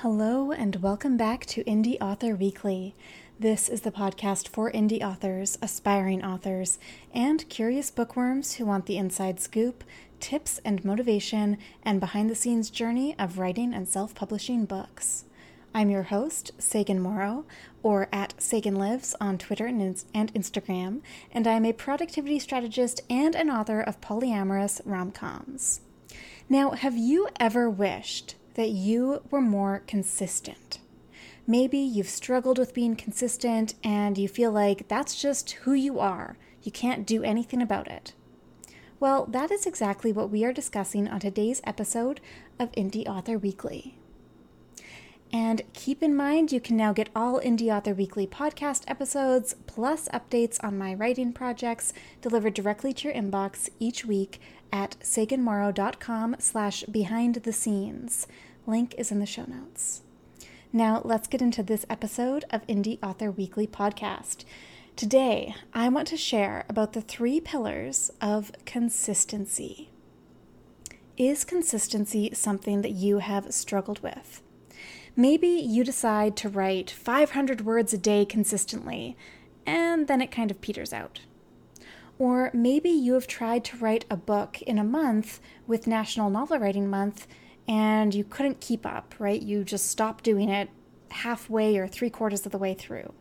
Hello, and welcome back to Indie Author Weekly. This is the podcast for indie authors, aspiring authors, and curious bookworms who want the inside scoop, tips and motivation, and behind the scenes journey of writing and self publishing books. I'm your host, Sagan Morrow, or at Sagan Lives on Twitter and Instagram, and I'm a productivity strategist and an author of polyamorous rom coms. Now, have you ever wished that you were more consistent? Maybe you've struggled with being consistent and you feel like that's just who you are. You can't do anything about it. Well, that is exactly what we are discussing on today's episode of Indie Author Weekly. And keep in mind, you can now get all Indie Author Weekly podcast episodes plus updates on my writing projects delivered directly to your inbox each week at saganmorrow.com slash behind the scenes. Link is in the show notes. Now, let's get into this episode of Indie Author Weekly podcast. Today, I want to share about the three pillars of consistency. Is consistency something that you have struggled with? Maybe you decide to write 500 words a day consistently, and then it kind of peters out. Or maybe you have tried to write a book in a month with National Novel Writing Month and you couldn't keep up, right? You just stopped doing it halfway or three quarters of the way through.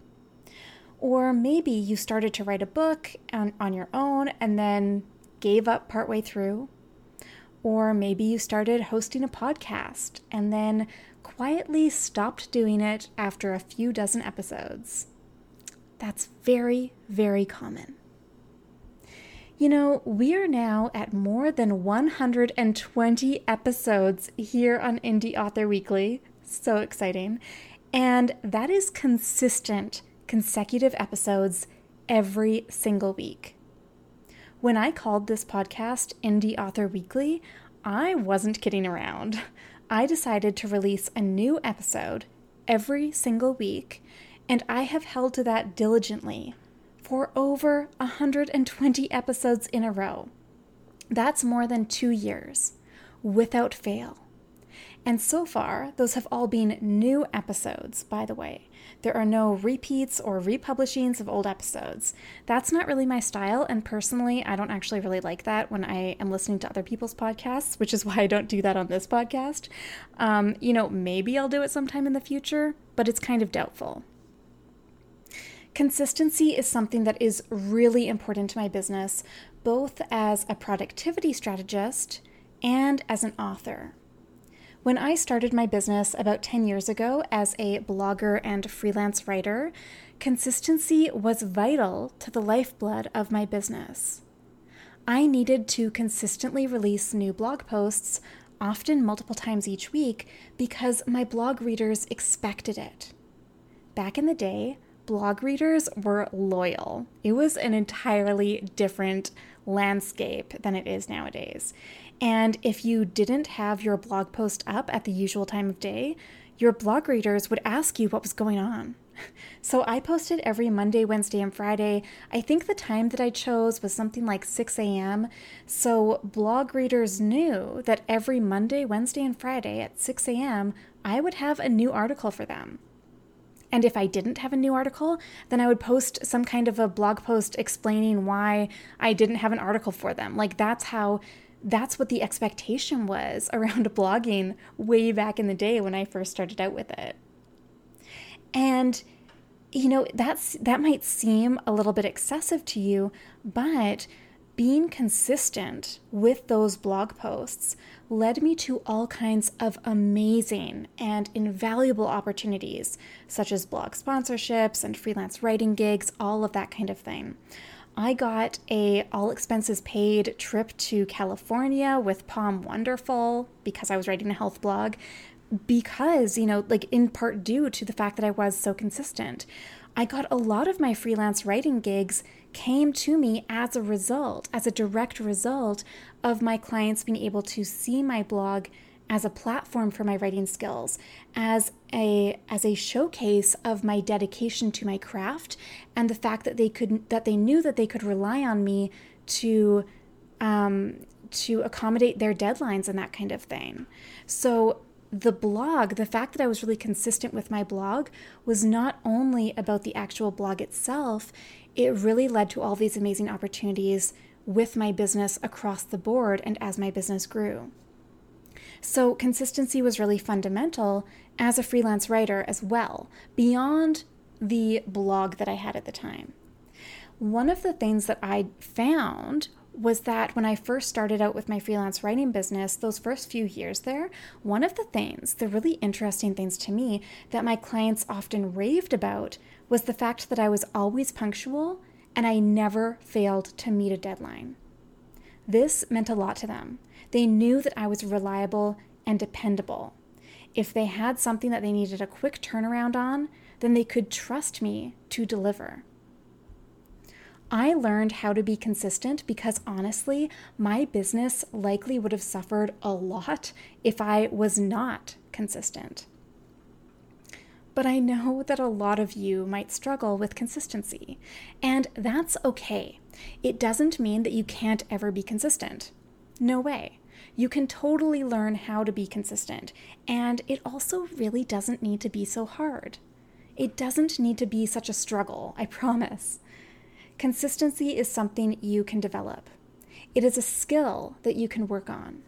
Or maybe you started to write a book on, on your own and then gave up partway through. Or maybe you started hosting a podcast and then quietly stopped doing it after a few dozen episodes. That's very, very common. You know, we are now at more than 120 episodes here on Indie Author Weekly. So exciting. And that is consistent, consecutive episodes every single week. When I called this podcast Indie Author Weekly, I wasn't kidding around. I decided to release a new episode every single week, and I have held to that diligently for over 120 episodes in a row. That's more than two years, without fail. And so far, those have all been new episodes, by the way. There are no repeats or republishings of old episodes. That's not really my style, and personally, I don't actually really like that when I am listening to other people's podcasts, which is why I don't do that on this podcast. Um, you know, maybe I'll do it sometime in the future, but it's kind of doubtful. Consistency is something that is really important to my business, both as a productivity strategist and as an author. When I started my business about 10 years ago as a blogger and freelance writer, consistency was vital to the lifeblood of my business. I needed to consistently release new blog posts, often multiple times each week, because my blog readers expected it. Back in the day, blog readers were loyal. It was an entirely different landscape than it is nowadays. And if you didn't have your blog post up at the usual time of day, your blog readers would ask you what was going on. So I posted every Monday, Wednesday, and Friday. I think the time that I chose was something like 6 a.m. So blog readers knew that every Monday, Wednesday, and Friday at 6 a.m., I would have a new article for them. And if I didn't have a new article, then I would post some kind of a blog post explaining why I didn't have an article for them. Like that's how that's what the expectation was around blogging way back in the day when I first started out with it. And you know, that's that might seem a little bit excessive to you, but being consistent with those blog posts led me to all kinds of amazing and invaluable opportunities, such as blog sponsorships and freelance writing gigs, all of that kind of thing. I got a all expenses paid trip to California with POM Wonderful because I was writing a health blog because, you know, like in part due to the fact that I was so consistent. I got a lot of my freelance writing gigs came to me as a result, as a direct result of my clients being able to see my blog as a platform for my writing skills, as a as a showcase of my dedication to my craft and the fact that they could that they knew that they could rely on me to um, to accommodate their deadlines and that kind of thing. So the blog, the fact that I was really consistent with my blog, was not only about the actual blog itself, it really led to all these amazing opportunities with my business across the board and as my business grew. So, consistency was really fundamental as a freelance writer as well, beyond the blog that I had at the time. One of the things that I found was that when I first started out with my freelance writing business, those first few years there, one of the things, the really interesting things to me that my clients often raved about was the fact that I was always punctual and I never failed to meet a deadline. This meant a lot to them. They knew that I was reliable and dependable. If they had something that they needed a quick turnaround on, then they could trust me to deliver. I learned how to be consistent because honestly, my business likely would have suffered a lot if I was not consistent. But I know that a lot of you might struggle with consistency, and that's okay. It doesn't mean that you can't ever be consistent. No way. You can totally learn how to be consistent, and it also really doesn't need to be so hard. It doesn't need to be such a struggle, I promise. Consistency is something you can develop. It is a skill that you can work on.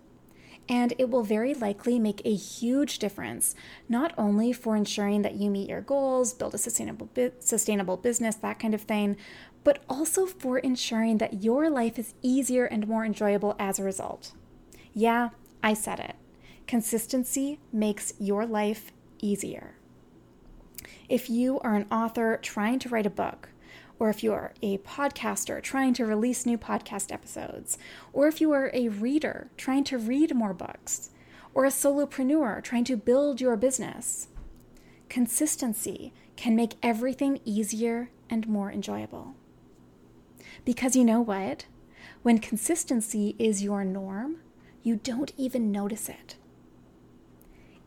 And it will very likely make a huge difference, not only for ensuring that you meet your goals, build a sustainable, sustainable business, that kind of thing, but also for ensuring that your life is easier and more enjoyable as a result. Yeah, I said it. Consistency makes your life easier. If you are an author trying to write a book, or if you are a podcaster trying to release new podcast episodes, or if you are a reader trying to read more books, or a solopreneur trying to build your business. Consistency can make everything easier and more enjoyable. Because you know what? When consistency is your norm, you don't even notice it.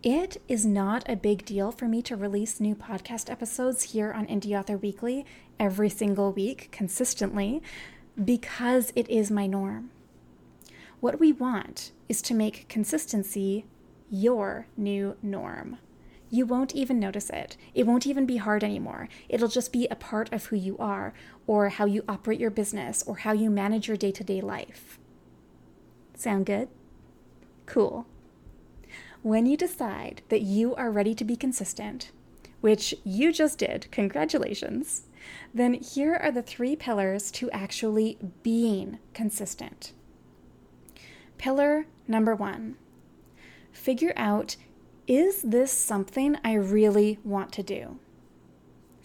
It is not a big deal for me to release new podcast episodes here on Indie Author Weekly every single week consistently because it is my norm. What we want is to make consistency your new norm. You won't even notice it. It won't even be hard anymore. It'll just be a part of who you are, or how you operate your business, or how you manage your day to day life. Sound good? Cool. When you decide that you are ready to be consistent, which you just did, congratulations, then here are the three pillars to actually being consistent. Pillar number one figure out is this something I really want to do?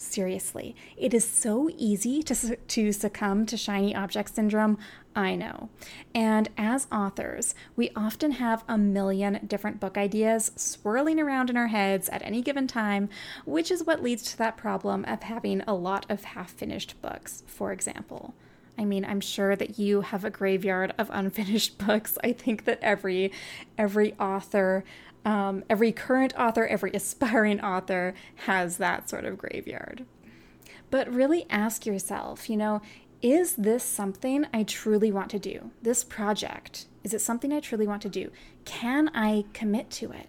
Seriously, it is so easy to, to succumb to shiny object syndrome. I know. And as authors, we often have a million different book ideas swirling around in our heads at any given time, which is what leads to that problem of having a lot of half finished books, for example. I mean, I'm sure that you have a graveyard of unfinished books. I think that every every author um, every current author, every aspiring author has that sort of graveyard. But really ask yourself, you know, is this something I truly want to do? This project, is it something I truly want to do? Can I commit to it?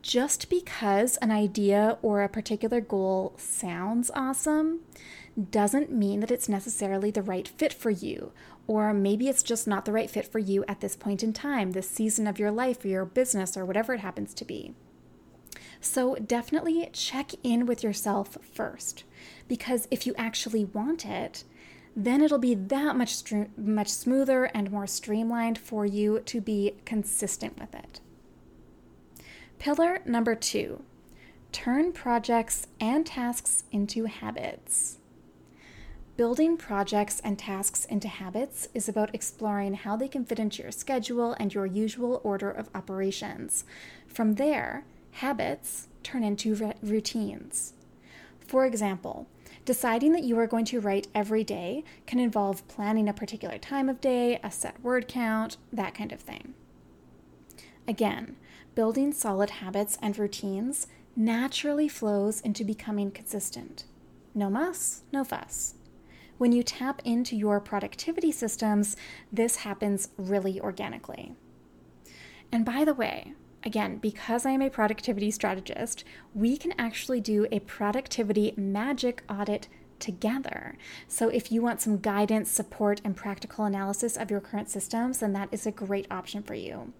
Just because an idea or a particular goal sounds awesome doesn't mean that it's necessarily the right fit for you or maybe it's just not the right fit for you at this point in time, this season of your life or your business or whatever it happens to be. So definitely check in with yourself first, because if you actually want it, then it'll be that much much smoother and more streamlined for you to be consistent with it. Pillar number 2. Turn projects and tasks into habits. Building projects and tasks into habits is about exploring how they can fit into your schedule and your usual order of operations. From there, habits turn into routines. For example, deciding that you are going to write every day can involve planning a particular time of day, a set word count, that kind of thing. Again, building solid habits and routines naturally flows into becoming consistent. No muss, no fuss. When you tap into your productivity systems, this happens really organically. And by the way, again, because I am a productivity strategist, we can actually do a productivity magic audit together. So if you want some guidance, support, and practical analysis of your current systems, then that is a great option for you.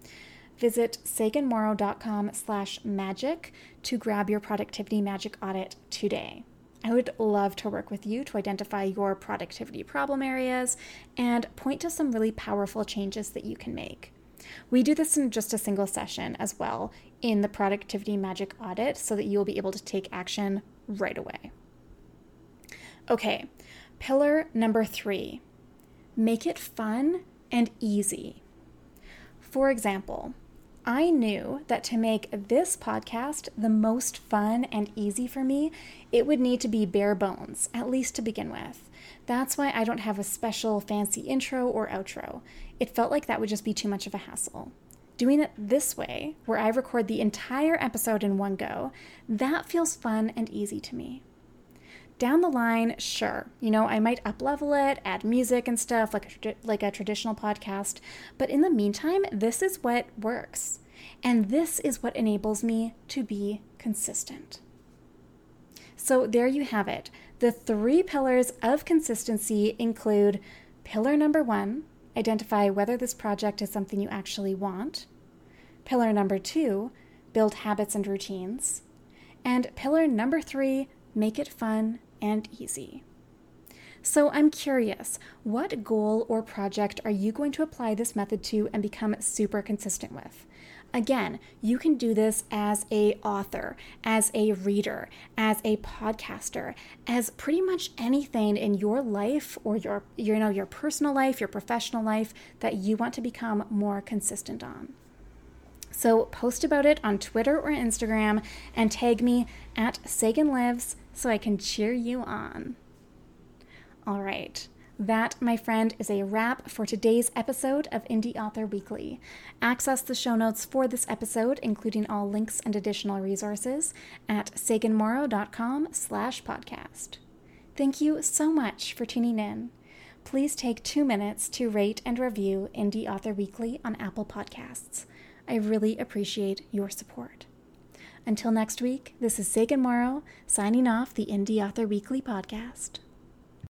Visit saganmorrow.com slash magic to grab your productivity magic audit today. I would love to work with you to identify your productivity problem areas and point to some really powerful changes that you can make. We do this in just a single session as well in the Productivity Magic Audit so that you'll be able to take action right away. Okay, pillar number three make it fun and easy. For example, I knew that to make this podcast the most fun and easy for me, it would need to be bare bones, at least to begin with. That's why I don't have a special fancy intro or outro. It felt like that would just be too much of a hassle. Doing it this way, where I record the entire episode in one go, that feels fun and easy to me. Down the line, sure, you know, I might uplevel it, add music and stuff like a, like a traditional podcast, but in the meantime, this is what works. And this is what enables me to be consistent. So there you have it. The three pillars of consistency include pillar number one, identify whether this project is something you actually want. Pillar number two, build habits and routines. And pillar number three, make it fun and easy. So I'm curious, what goal or project are you going to apply this method to and become super consistent with? Again, you can do this as a author, as a reader, as a podcaster, as pretty much anything in your life or your you know your personal life, your professional life that you want to become more consistent on. So post about it on Twitter or Instagram and tag me at Sagan Lives so I can cheer you on. All right. That, my friend, is a wrap for today's episode of Indie Author Weekly. Access the show notes for this episode, including all links and additional resources, at saganmorrow.com slash podcast. Thank you so much for tuning in. Please take two minutes to rate and review Indie Author Weekly on Apple Podcasts. I really appreciate your support. Until next week, this is Sagan Morrow signing off the Indie Author Weekly podcast.